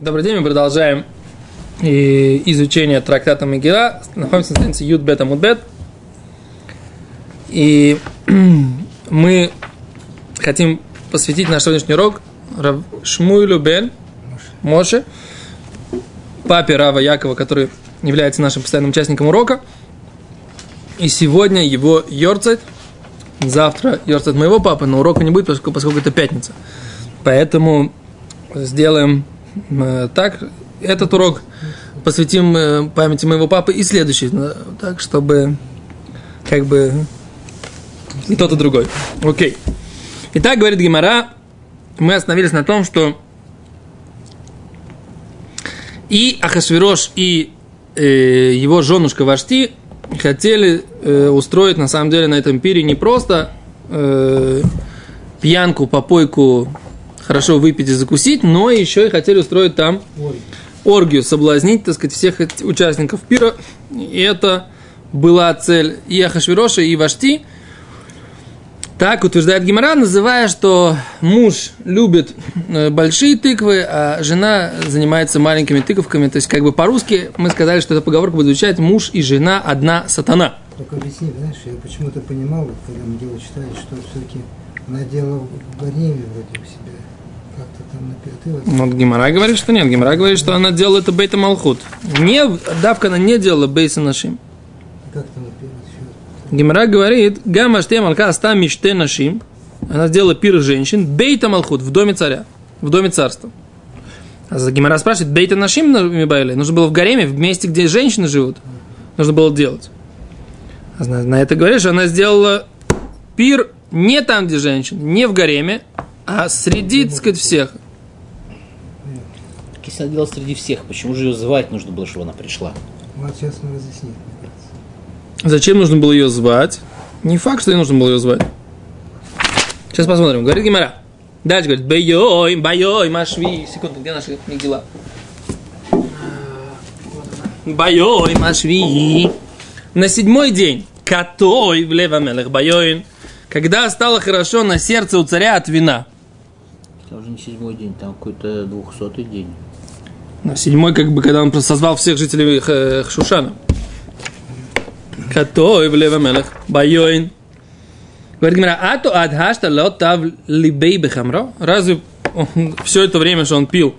Добрый день, мы продолжаем и изучение трактата Мегила. Находимся на странице Юд Бет Амудбет. И мы хотим посвятить наш сегодняшний урок Шмуилю Бен Моше, папе Рава Якова, который является нашим постоянным участником урока. И сегодня его Йорцайт, завтра Йорцайт моего папы, но урока не будет, поскольку, поскольку это пятница. Поэтому сделаем Э, так, этот урок посвятим э, памяти моего папы и следующий, так, чтобы как бы и тот, и другой. Окей. Итак, говорит Гимара, мы остановились на том, что и Ахашвирош, и э, его женушка Вашти хотели э, устроить на самом деле на этом пире не просто э, пьянку, попойку хорошо выпить и закусить, но еще и хотели устроить там оргию, соблазнить, так сказать, всех участников пира. И это была цель и Ахашвироша, и Вашти. Так утверждает Гимара, называя, что муж любит э, большие тыквы, а жена занимается маленькими тыковками. То есть, как бы по-русски мы сказали, что эта поговорка будет звучать «муж и жена – одна сатана». Только объясни, знаешь, я почему-то понимал, когда мы дело читали, что все-таки она делала в вроде у себя ну, Гимара говорит, что нет. Гимара говорит, что она делала это бейта малхут. Не, давка она не делала бейса нашим. Гимара говорит, гамма ште малка ста миште нашим. Она сделала пир женщин, бейта малхут, в доме царя, в доме царства. А за Гимара спрашивает, бейта нашим нужно было в гареме, в месте, где женщины живут, нужно было делать. А на это говоришь, она сделала пир не там, где женщины, не в гареме, а среди, так сказать, всех. Если она делала среди всех, почему же ее звать нужно было, чтобы она пришла? Вот сейчас мы разъясним. Зачем нужно было ее звать? Не факт, что ей нужно было ее звать. Сейчас посмотрим. Говорит Гимара. Дальше говорит, байой, байой, машви. Секунду, где наши мигила? Байой, машви. На седьмой день, котой в левомелах, байоин, когда стало хорошо на сердце у царя от вина – там уже не седьмой день, там какой-то двухсотый день. На седьмой, как бы, когда он созвал всех жителей Хшушана. Катой в Левамелах, Байоин. Говорит Гимара, а то адхашта лотав либей бехамро? Разве все это время, что он пил,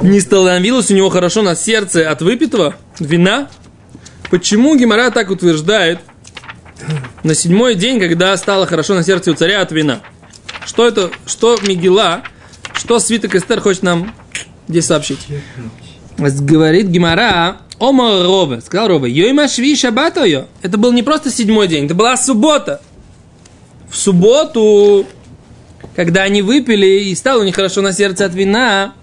не становилось у него хорошо на сердце от выпитого вина? Почему Гимара так утверждает на седьмой день, когда стало хорошо на сердце у царя от вина? Что это, что Мигела, что свиток Эстер хочет нам здесь сообщить? Говорит Гимара, Ома Робе, сказал Робе, Йойма Шви Шабатойо. Это был не просто седьмой день, это была суббота. В субботу, когда они выпили и стало у них хорошо на сердце от вина,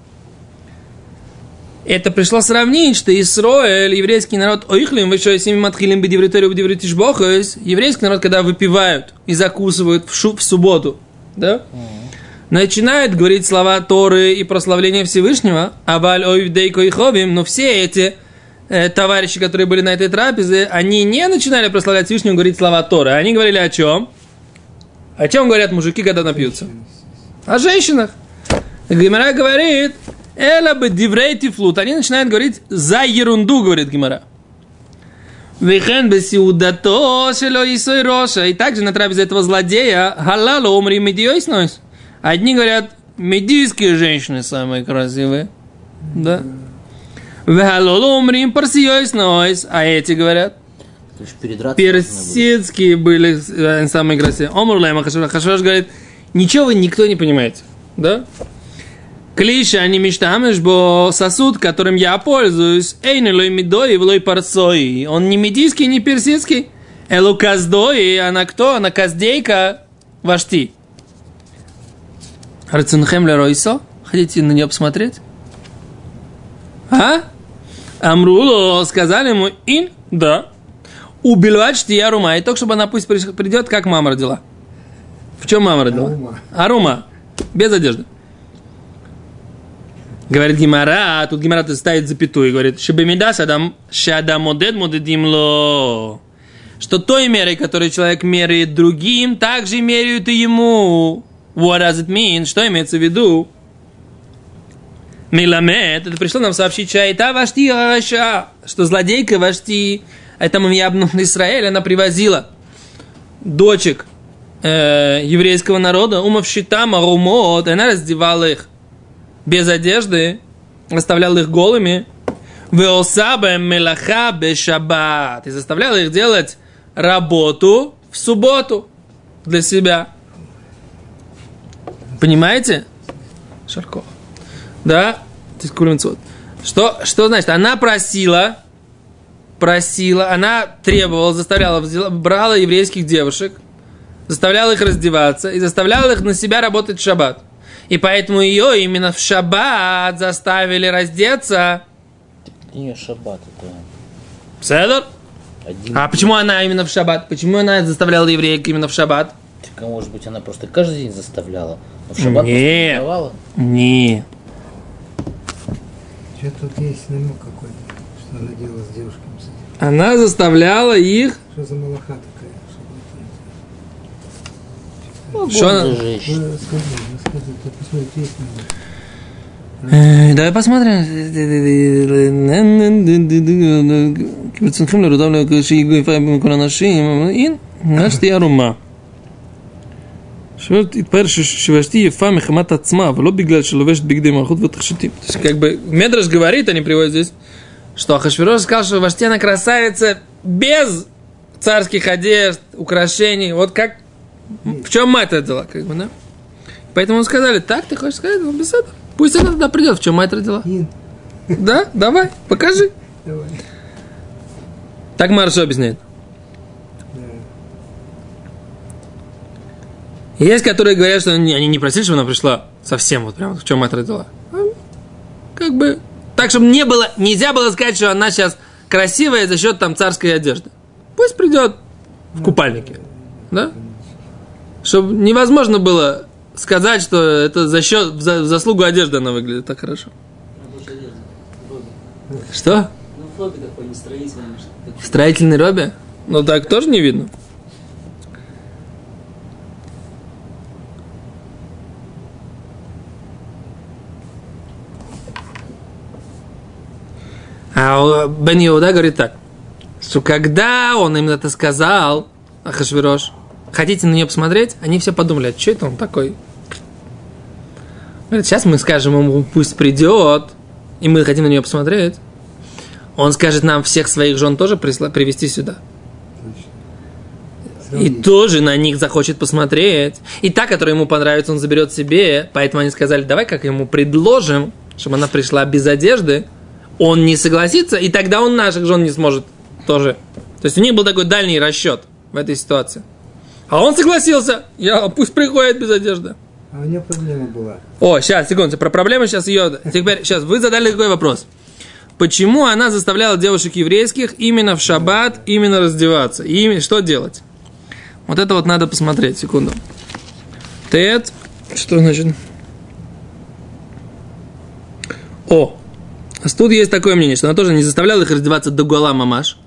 это пришло сравнить, что Исроэль, еврейский народ, ойхлим, вы что, семи матхилим бедивриторию бедивритишбохас, еврейский народ, когда выпивают и закусывают в, шу, в субботу, да? Начинают говорить слова Торы и прославления Всевышнего, аваль ойвдейко и хобим, но все эти э, товарищи, которые были на этой трапезе, они не начинали прославлять Всевышнего, говорить слова Торы. Они говорили о чем? О чем говорят мужики, когда напьются? О женщинах. Гимара говорит, эла бы диврейти флут. Они начинают говорить за ерунду, говорит Гимара. Вехен бесиудато шело исой роша. И также на трапезе этого злодея халалу умри медиойснойс. Одни говорят, медийские женщины самые красивые. Да. Вехалолу умри парсиойснойс. А эти говорят, персидские были э, самые красивые. Омр лайма Хашваш говорит, ничего вы никто не понимаете. Да? Клиша не мечтамеш, бо сосуд, которым я пользуюсь, эй, лой медой, лой парсой. Он не медийский, не персидский. Элу каздой, она кто? Она каздейка вашти. Рацинхем Ройсо? Хотите на нее посмотреть? А? Амруло, сказали ему, ин, да. Убивать я рума. И только чтобы она пусть придет, как мама родила. В чем мама родила? Арума. Арума. Без одежды. Говорит Гимара, а тут Гимара ставит запятую и говорит, Шебемида шадам, шадам модед модедим. Что той мерой, которой человек меряет другим, также меряют и ему. What does it mean? Что имеется в виду? Миламет, это пришло нам сообщить Шайта Вашти Аша, что злодейка Вашти, этому Ябну Израиль, она привозила дочек э, еврейского народа, умов щитама, умот, она раздевала их без одежды, оставляла их голыми, Веосаба мелаха бешабат. И заставляла их делать работу в субботу для себя. Понимаете? Шарко. Да? Что, что значит? Она просила, просила, она требовала, заставляла, брала еврейских девушек, заставляла их раздеваться и заставляла их на себя работать в шаббат. И поэтому ее именно в шаббат заставили раздеться. Не шаббат, это Седор? один. А почему она именно в шаббат? Почему она заставляла евреек именно в шаббат? Так, а может быть, она просто каждый день заставляла. Но в шаббат Не. просто не. Что тут есть намек какой-то, что она делала с девушками. Она заставляла их... Что за малаха такая? чтобы Что она- Огонь это- зажечь. Вы расскажи, расскажи, ты посмотри, есть намек. Э, Давай посмотрим. ברצונכם להורידם שיגעו יפה מכל הנשים, הנה, נשתי ערומה. התפאר שוושתי יפה מחמת עצמה, אבל לא בגלל שלובשת בגדי מלכות ותכשיטים. То есть, как бы, Медраж говорит, они приводят здесь, что Ахашвирош сказал, что Вашти она красавица без царских одежд, украшений. Вот как, в чем мать родила, как бы, да? Поэтому сказали, так ты хочешь сказать, ну без этого. Пусть она туда придет, в чем мать родила. Да, давай, покажи. давай. Так Маршо объясняет. Да. Есть, которые говорят, что они они не просили, чтобы она пришла совсем вот прям в чем мать родила. А, Как бы так, чтобы не было, нельзя было сказать, что она сейчас красивая за счет там царской одежды. Пусть придет в купальнике, да? Чтобы невозможно было сказать, что это за счет, за- в заслугу одежды она выглядит так хорошо. Что? Ну, в робе такой не строительный. В строительной робе? Ну так тоже не видно. А Бен Иуда говорит так, что когда он им это сказал, Ахашвирош, хотите на нее посмотреть, они все подумали, а что это он такой? Говорит, сейчас мы скажем ему, пусть придет, и мы хотим на нее посмотреть. Он скажет нам всех своих жен тоже присла- привести сюда. И тоже на них захочет посмотреть. И та, которая ему понравится, он заберет себе. Поэтому они сказали, давай как ему предложим, чтобы она пришла без одежды. Он не согласится, и тогда он наших жен не сможет тоже. То есть у них был такой дальний расчет в этой ситуации. А он согласился. Я, пусть приходит без одежды. А у нее проблема была. О, сейчас, секунду, про проблему сейчас ее... Теперь, сейчас, вы задали такой вопрос. Почему она заставляла девушек еврейских именно в шаббат, именно раздеваться? И ими- что делать? Вот это вот надо посмотреть, секунду. Тет, что значит? О, а тут есть такое мнение, что она тоже не заставляла их раздеваться до гола мамаш,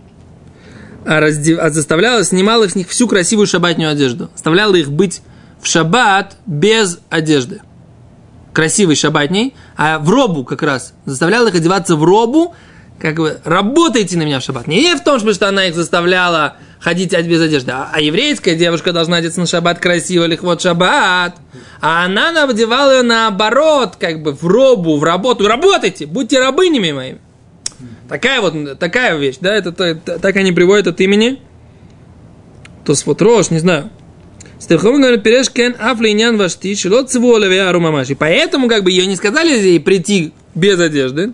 раздев... а заставляла, снимала с них всю красивую шаббатную одежду. Заставляла их быть в шаббат без одежды. Красивый шаббатней, а в робу как раз. Заставляла их одеваться в робу, как бы, работайте на меня в шаббат. Не в том, что она их заставляла ходить без одежды, а, а еврейская девушка должна одеться на шаббат красиво, или вот шаббат. А она надевала ее наоборот, как бы в робу, в работу. Работайте, будьте рабынями моими. Такая вот, такая вещь, да, это, это- так они приводят от имени. То вот рожь, не знаю. Стехом говорит, переш кен афлинян вашти, шилот цивуолевиару мамаши. Поэтому, как бы, ее не сказали ей прийти без одежды,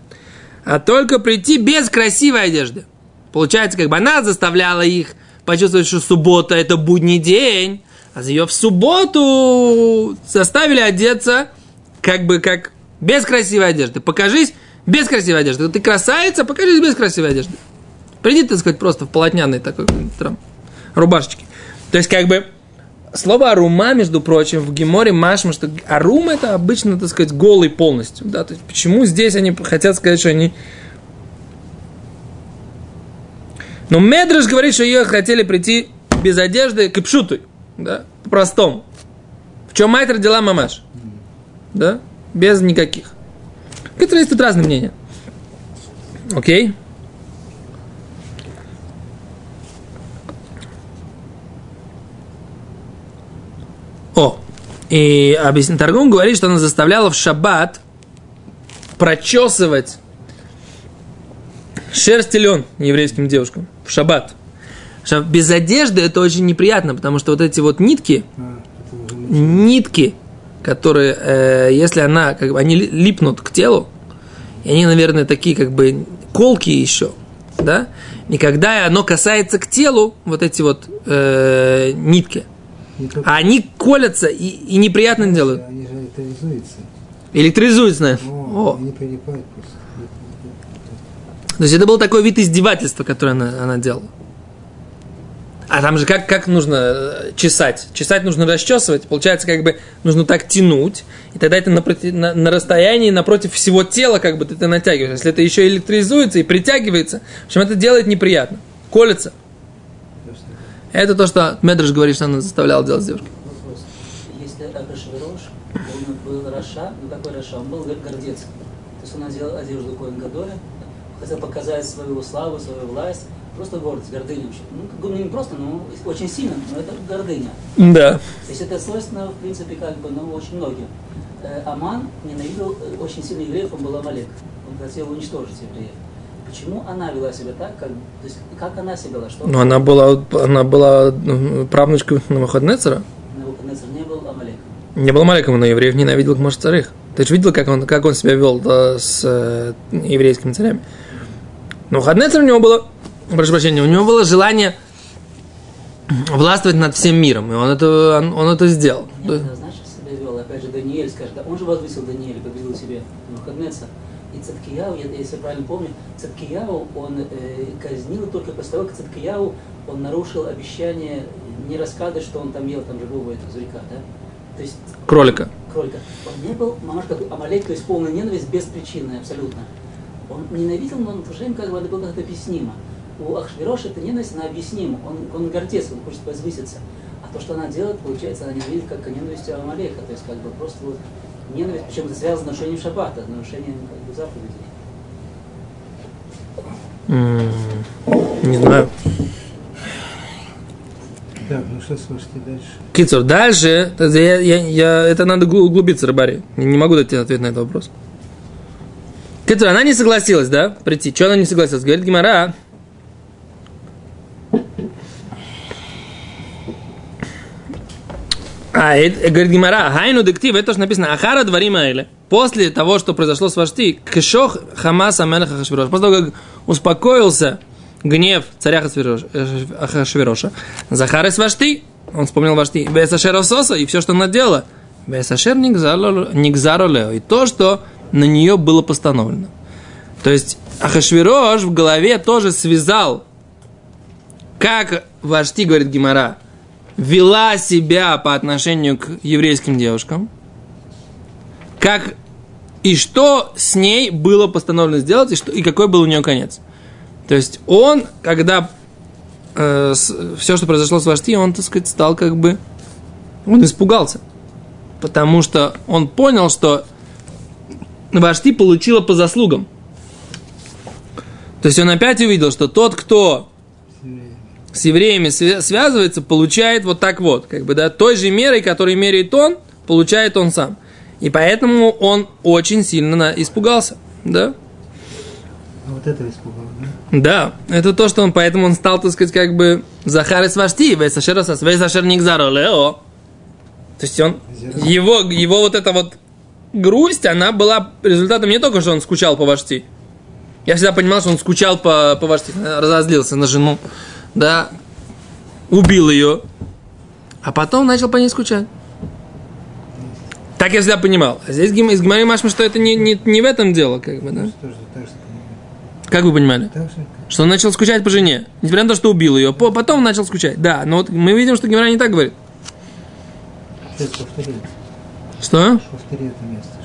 а только прийти без красивой одежды. Получается, как бы она заставляла их почувствовать, что суббота – это будний день, а за ее в субботу заставили одеться как бы как без красивой одежды. Покажись без красивой одежды. Ты красавица, покажись без красивой одежды. Приди, так сказать, просто в полотняной такой там, рубашечке. То есть, как бы, слово арума, между прочим, в Геморе машма, что арума это обычно, так сказать, голый полностью. Да? То есть, почему здесь они хотят сказать, что они... Но Медраж говорит, что ее хотели прийти без одежды к пшуту, да, по-простому. В чем мать родила мамаш? Да? Без никаких. Которые есть тут разные мнения. Окей? О, и объяснит Таргум говорит, что она заставляла в шаббат прочесывать шерсть и лен еврейским девушкам в шаббат. Без одежды это очень неприятно, потому что вот эти вот нитки, А, нитки, которые, э, если она, как бы, они ли- липнут к телу, и они, наверное, такие, как бы, колки еще, да, и когда оно касается к телу, вот эти вот э, нитки, а они колятся и, и неприятно делают. Они же электризуются. Электризуются, знаешь. О, О. Они прилипают просто. То есть это был такой вид издевательства, которое она, она делала. А там же как, как нужно э, чесать? Чесать нужно расчесывать. Получается, как бы нужно так тянуть. И тогда это напроти- на, на расстоянии напротив всего тела, как бы ты это натягиваешь. Если это еще электризуется и притягивается, в общем, это делает неприятно. Колется. Это то, что Мидраш говорит, что она заставляла делать девушкой. Вопрос. Если Ахашверош, он был Раша, ну какой Раша? Он был гор- гордец. То есть он надел одежду Коэн Гадоля, хотел показать свою славу, свою власть, просто гордость, гордыня вообще. Ну, бы не просто, но очень сильно, но это гордыня. Да. То есть это свойственно, в принципе, как бы, ну, очень многим. Э, Аман ненавидел э, очень сильно евреев, он был Амалек. Он хотел уничтожить евреев. Почему она вела себя так, как, то есть, как она себя вела? Что Но она была, она была ну, правнучкой Навуходнецера. Навуходоносор не был Амалеком? Не был маленьким, но евреев ненавидел как может царих. Ты же видел, как он, как он себя вел да, с э, еврейскими царями? Но Хаднецер у него было, прошу прощения, у него было желание властвовать над всем миром, и он это, он, он это сделал. Нет, это знаешь, как себя вел, опять же, Даниэль, скажет, да, он же возвысил Даниэля, победил себе Навуходоносора. И Цаткияу, я- если я правильно помню, Цаткияу, он э, казнил только после того, как Цаткияу, он нарушил обещание не рассказывать, что он там ел там живого этого зверька, да? То есть Кролика. кролика. Он не был, мамаш, как Амалек, то есть полная ненависть без причины абсолютно. Он ненавидел, но он в то же время как бы это было как-то объяснимо. У Ахшвироша эта ненависть, она объяснима. Он, он гордец, он хочет возвыситься. А то, что она делает, получается, она ненавидит как ненависть Амалека. То есть как бы просто вот ненависть, причем это связано с нарушением шаббата, с нарушением как бы заповедей. Не знаю. Так, ну что слушайте дальше? Кицур, дальше, я, я, я- это надо углубиться, Рыбари. Не не могу дать тебе ответ на этот вопрос. Кицур, она не согласилась, да, прийти? Чего она не согласилась? Говорит Гимара. А, это, говорит Гимара, хайну дектив, это тоже написано, ахара дворима или. После того, что произошло с Вашти, кшох хамаса мелеха хашвирош. После того, как успокоился гнев царя э, Ахашвироша, Захар из Вашти, он вспомнил Вашти, Бесашер Соса и все, что она делала. Бесашер Нигзаролео. И то, что на нее было постановлено. То есть Ахашвирош в голове тоже связал, как Вашти, говорит Гимара, вела себя по отношению к еврейским девушкам, как и что с ней было постановлено сделать, и, что, и какой был у нее конец. То есть он, когда э, все, что произошло с Вашти, он, так сказать, стал как бы, он испугался. Потому что он понял, что Вашти получила по заслугам. То есть он опять увидел, что тот, кто с евреями свя- связывается, получает вот так вот, как бы, да, той же мерой, которой меряет он, получает он сам. И поэтому он очень сильно испугался, да. А вот это испугало, да? Да, это то, что он, поэтому он стал, так сказать, как бы Захар из Вашти, Весашер Асас, Весашер Нигзаро Лео. То есть он, его, его вот эта вот грусть, она была результатом не только, что он скучал по Вашти. Я всегда понимал, что он скучал по, по Вашти, разозлился на жену, да, убил ее, а потом начал по ней скучать. Так я всегда понимал. А здесь из Гимари Машма, что это не, не, не в этом дело, как бы, да? Как вы понимали? Что он начал скучать по жене. Несмотря на то, что убил ее. По- Потом начал скучать. Да, но вот мы видим, что Гимара не так говорит. Что? Повтори это место.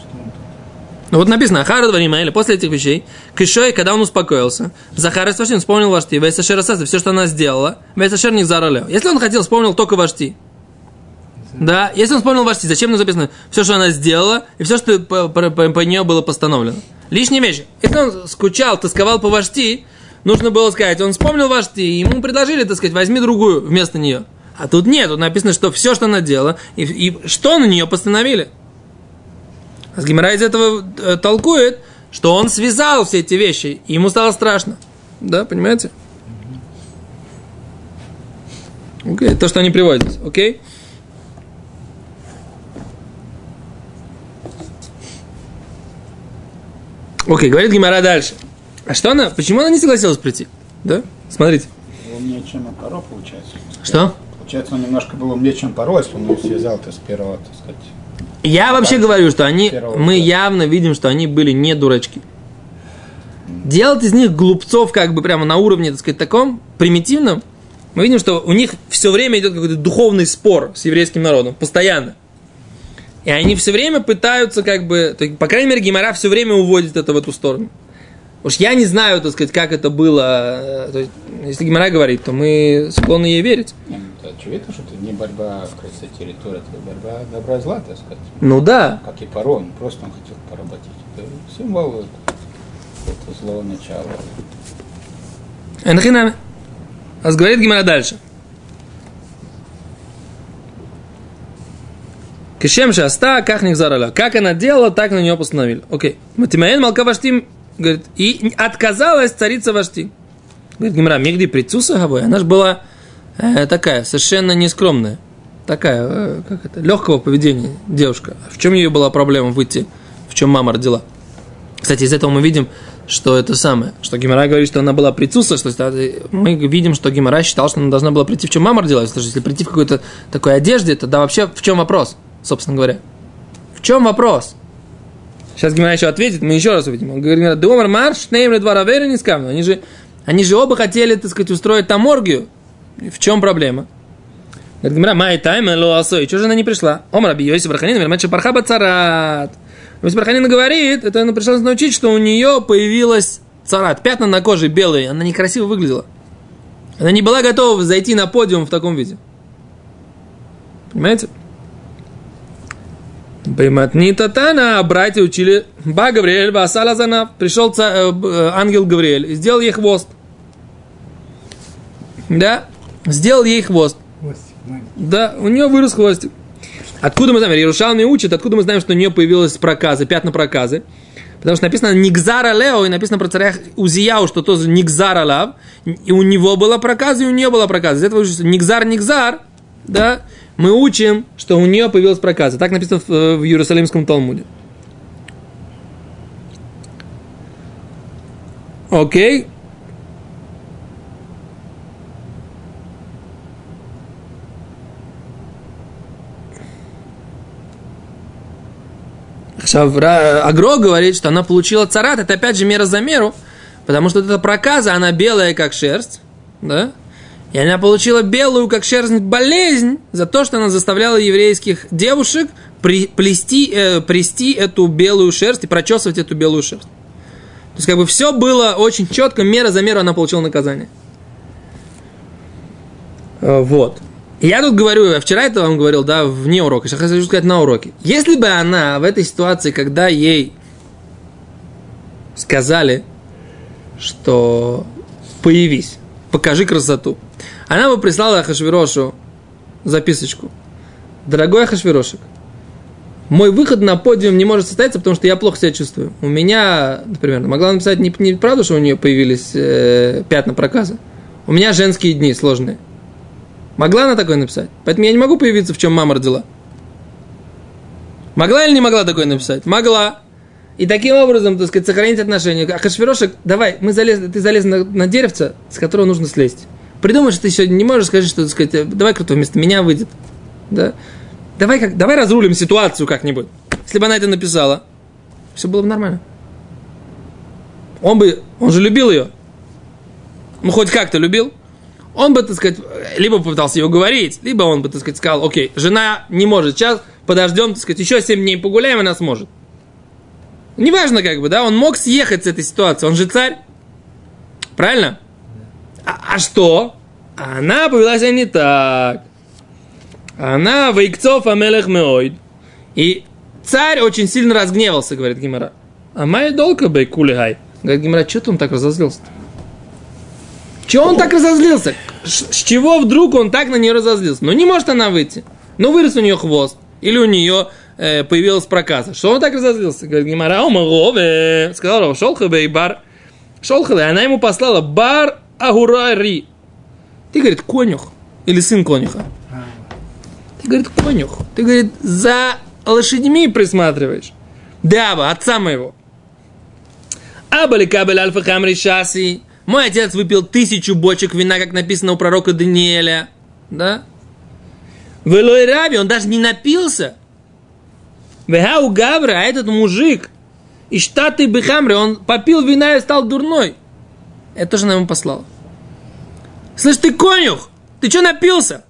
Ну вот написано, Ахара Дварима, или после этих вещей, Кишой, когда он успокоился, Захар Сваштин вспомнил Вашти, Вейсашер Асаса, все, что она сделала, Вейсашер не заралео. Если он хотел, вспомнил только Вашти. Да, если он вспомнил Вашти, зачем нам записано все, что она сделала, и все, что по, по- по- по нее было постановлено. Лишняя вещь. Если он скучал, тосковал по Вашти, нужно было сказать, он вспомнил Вашти, и ему предложили, так сказать, возьми другую вместо нее. А тут нет, тут написано, что все, что она делала, и, и что на нее постановили. А Гимара из этого э, толкует, что он связал все эти вещи, и ему стало страшно. Да, понимаете? Окей, okay. то, что они приводят. Окей? Okay? Окей, okay, говорит Гимара дальше. А что она, почему она не согласилась прийти? Да? Смотрите. Было умнее, чем Паро, получается. Что? Получается, он немножко был умнее, чем Паро, если он связал-то с первого, так сказать. Я вообще говорю, что они, мы явно видим, что они были не дурачки. Делать из них глупцов как бы прямо на уровне, так сказать, таком примитивном, мы видим, что у них все время идет какой-то духовный спор с еврейским народом, постоянно. И они все время пытаются как бы, то, по крайней мере, Гимара все время уводит это в эту сторону. Уж я не знаю, так сказать, как это было. То есть, если Гимара говорит, то мы склонны ей верить. Очевидно, что это не борьба в красоте территории, это борьба добра и зла, так сказать. Ну да. Как и Парон, просто он хотел поработить. Это символ это злого начала. Энхинами. А говорит Гимара дальше. Кешем шаста, как них зарала. Как она делала, так на нее постановили. Окей. Матимаен Малка Ваштим, говорит, и отказалась царица Вашти. Говорит Гимара, Мигди Прицуса Гавой, она же была такая, совершенно нескромная. Такая, э, как это, легкого поведения девушка. В чем ее была проблема выйти, в чем мама родила? Кстати, из этого мы видим, что это самое, что Гимара говорит, что она была прицуса, что мы видим, что Гимара считал, что она должна была прийти, в чем мама родилась. Если прийти в какой-то такой одежде, то да вообще в чем вопрос? собственно говоря. В чем вопрос? Сейчас Гимара еще ответит, мы еще раз увидим. Он говорит, Думар марш, нейм два равера не скамну. Они же, они же оба хотели, так сказать, устроить там оргию. В чем проблема? Говорит, Гимара, май тайм, лоасой. Чего же она не пришла? Омар би Йосиф Барханин, вермача пархаба царат. Йосиф Барханин говорит, это она пришла научить, что у нее появилась царат. Пятна на коже белые, она некрасиво выглядела. Она не была готова зайти на подиум в таком виде. Понимаете? Байматни Татана, братья учили, Ба Гавриэль, Басала Занав, пришел э, э, ангел Гавриэль и сделал ей хвост. Да, сделал ей хвост. Да, у нее вырос хвостик. Откуда мы знаем? Иерушалми учит, откуда мы знаем, что у нее появилась проказы, пятна проказы. Потому что написано Нигзара Лео, и написано про царя Узияу, что тоже Нигзара Лав, и у него была проказа, и у нее была проказа. Из этого Нигзар Нигзар, да, мы учим, что у нее появилась проказа. Так написано в, в Иерусалимском Талмуде. Окей. Агро говорит, что она получила царат, это опять же мера за меру, потому что эта проказа, она белая, как шерсть, да? И она получила белую, как шерсть, болезнь за то, что она заставляла еврейских девушек при, плести, э, плести эту белую шерсть и прочесывать эту белую шерсть. То есть, как бы все было очень четко, мера за меру она получила наказание. Э, вот. Я тут говорю, я вчера это вам говорил, да, вне урока, сейчас хочу сказать на уроке. Если бы она в этой ситуации, когда ей сказали, что появись, покажи красоту, она бы прислала Ахашвирошу записочку. Дорогой Ахашвирошек, мой выход на подиум не может состояться, потому что я плохо себя чувствую. У меня, например, могла написать не, не правда, что у нее появились э, пятна проказа. У меня женские дни сложные. Могла она такое написать? Поэтому я не могу появиться, в чем мама родила. Могла или не могла такое написать? Могла. И таким образом, так сказать, сохранить отношения. А Хашвирошек, давай, мы залез, ты залез на, на деревце, с которого нужно слезть. Придумай, что ты сегодня не можешь, скажи, что, так сказать, давай кто-то вместо меня выйдет. Да? Давай, как, давай разрулим ситуацию как-нибудь. Если бы она это написала, все было бы нормально. Он бы, он же любил ее. Ну, хоть как-то любил. Он бы, так сказать, либо попытался ее уговорить, либо он бы, так сказать, сказал, окей, жена не может, сейчас подождем, так сказать, еще 7 дней погуляем, она сможет. Неважно, как бы, да, он мог съехать с этой ситуации, он же царь. Правильно? А, а что? Она повела себя не так. Она вейкцов амелех меойд. И царь очень сильно разгневался, говорит Гимара. А моя долга бей кулигай. Говорит Гимара, что он так разозлился? Чего он так разозлился? С чего вдруг он так на нее разозлился? Ну не может она выйти. Ну вырос у нее хвост. Или у нее э, появилась проказа. Что он так разозлился? Говорит Гимара, омарове. Сказал Рав Шолхабе и бар. Шолхабе, она ему послала бар агурари. Ты, говорит, конюх. Или сын конюха. Ты, говорит, конюх. Ты, говорит, за лошадьми присматриваешь. Даба, отца моего. Абали кабель альфа хамри шаси. Мой отец выпил тысячу бочек вина, как написано у пророка Даниэля. Да? В Элой Раби он даже не напился. Вехау Гавра, а этот мужик, и штаты Бехамри, он попил вина и стал дурной. Это тоже она ему послала. Слышь, ты конюх, ты что напился?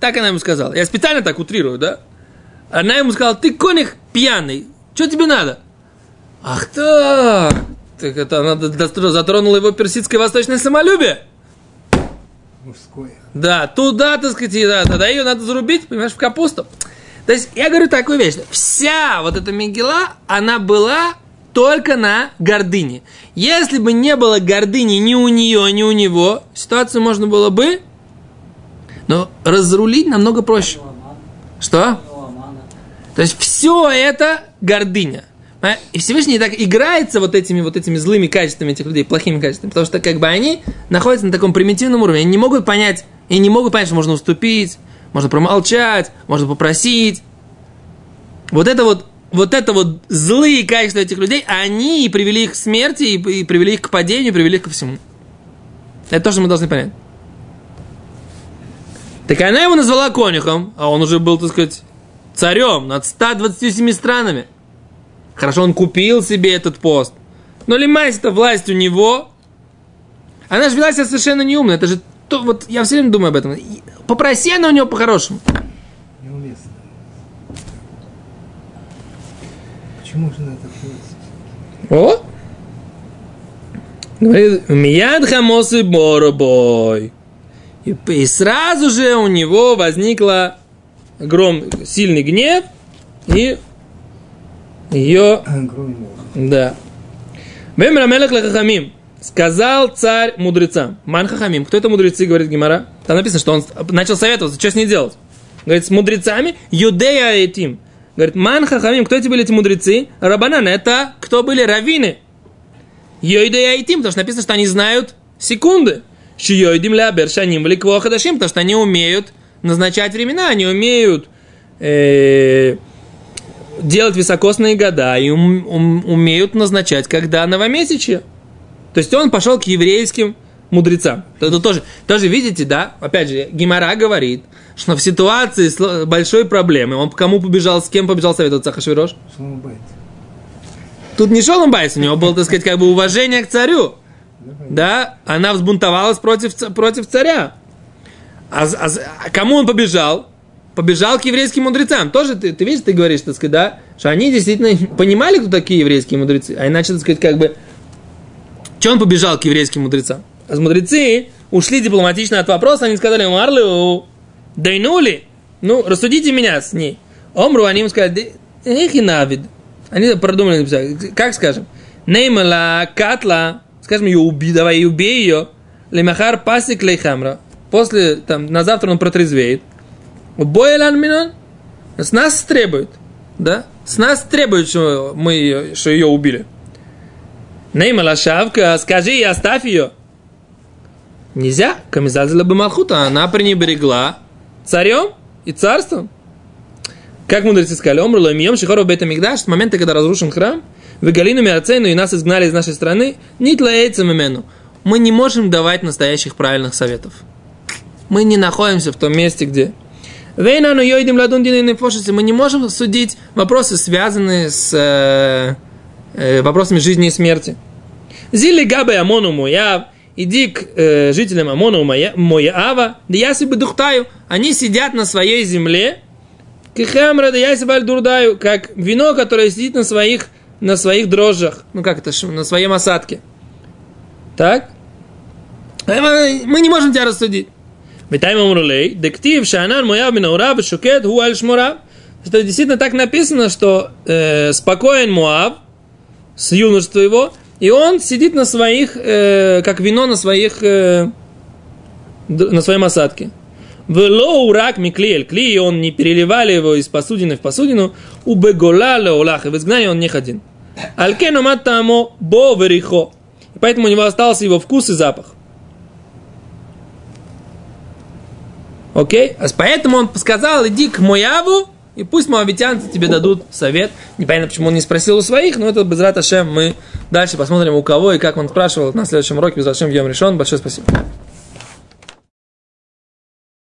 Так она ему сказала. Я специально так утрирую, да? Она ему сказала, ты конюх пьяный, что тебе надо? Ах так, так это она затронула его персидское восточное самолюбие. мужское. Да, туда, так сказать, да, тогда ее надо зарубить, понимаешь, в капусту. То есть, я говорю такую вещь. Вся вот эта Мегила, она была только на гордыне. Если бы не было гордыни ни у нее, ни у него, ситуацию можно было бы, но разрулить намного проще. Что? То есть все это гордыня. И Всевышний так играется вот этими, вот этими злыми качествами этих людей, плохими качествами, потому что как бы они находятся на таком примитивном уровне, они не могут понять, и не могут понять, что можно уступить, можно промолчать, можно попросить. Вот это вот, вот это вот злые качества этих людей, они и привели их к смерти, и, и привели их к падению, привели их ко всему. Это то, что мы должны понять. Так она его назвала конюхом, а он уже был, так сказать, царем над 127 странами. Хорошо, он купил себе этот пост. Но лимайс это власть у него. Она же вела себя совершенно неумно. Это же то, вот я все время думаю об этом. И Попроси она у него по-хорошему. Неуместно. Почему же на это? О! Говорит, Мияд хамосы боробой. И, и сразу же у него возникла гром, сильный гнев, и ее. Да. Вемер Амелах Лахахамим. Сказал царь мудрецам. Ман Хахамим. Кто это мудрецы, говорит Гимара? Там написано, что он начал советоваться, что с ней делать. Говорит, с мудрецами Юдея этим. Говорит, Ман Хахамим. Кто эти были эти мудрецы? Рабанан. Это кто были раввины? Йойдея этим. Потому что написано, что они знают секунды. Шиойдим ля бершаним ликво хадашим. Потому что они умеют назначать времена. Они умеют э, делать високосные года и ум- ум- умеют назначать, когда новомесячье. То есть он пошел к еврейским мудрецам. Это тоже, тоже видите, да? Опять же, Гимара говорит, что в ситуации с- большой проблемы, он к кому побежал, с кем побежал советоваться Хашвирош? Тут не шел байс, у него было, так сказать, как бы уважение к царю. Да, она взбунтовалась против, против царя. А, а а кому он побежал? Побежал к еврейским мудрецам. Тоже ты, ты видишь, ты говоришь, так сказать, да, что они действительно понимали, кто такие еврейские мудрецы. А иначе, так сказать, как бы, что он побежал к еврейским мудрецам? А мудрецы ушли дипломатично от вопроса, они сказали, Марлю, дайнули, ну, рассудите меня с ней. Омру, они ему сказали, эх и навид. Они продумали, написали, как скажем, неймала катла, скажем, ее убей, давай убей ее, лемахар пасик лейхамра. После, там, на завтра он протрезвеет. Бойлан минон, с нас требует, да? С нас требует, что мы ее, что ее убили. Неймала шавка, скажи и оставь ее. Нельзя. Камизазила бы Малхута. Она пренебрегла царем и царством. Как мудрецы сказали, омрла мием шихоров бета мигдаш, с момента, когда разрушен храм, в галину миацену и нас изгнали из нашей страны, нит лаэйцем имену. Мы не можем давать настоящих правильных советов. Мы не находимся в том месте, где Вейнану йойдим ладун динейной фошисы. Мы не можем судить вопросы, связанные с э, э, вопросами жизни и смерти. Зили габе амону мояв. Иди к э, жителям Амону Моя- Мояава, да я себе духтаю. Они сидят на своей земле, кихемра, да я себе дурдаю, как вино, которое сидит на своих, на своих дрожжах. Ну как это, на своем осадке. Так? Э, мы не можем тебя рассудить. Витайм Амрулей, дектив Шанан Мояв Минаура Шукет Хуаль Шмура. Что действительно так написано, что э, спокоен Муав, с юношества его, и он сидит на своих, э, как вино на своих, э, на своем осадке. В лоурак миклиэль кли, и он не переливали его из посудины в посудину, у бегола леолах, и в изгнании он не ходил. Алькену маттамо бо верихо. Поэтому у него остался его вкус и запах. Окей? А Поэтому он сказал, иди к Мояву, и пусть моавитянцы тебе дадут совет. Непонятно, почему он не спросил у своих, но это без Раташем мы дальше посмотрим у кого и как он спрашивал на следующем уроке без Раташем в Йом решен. Большое спасибо.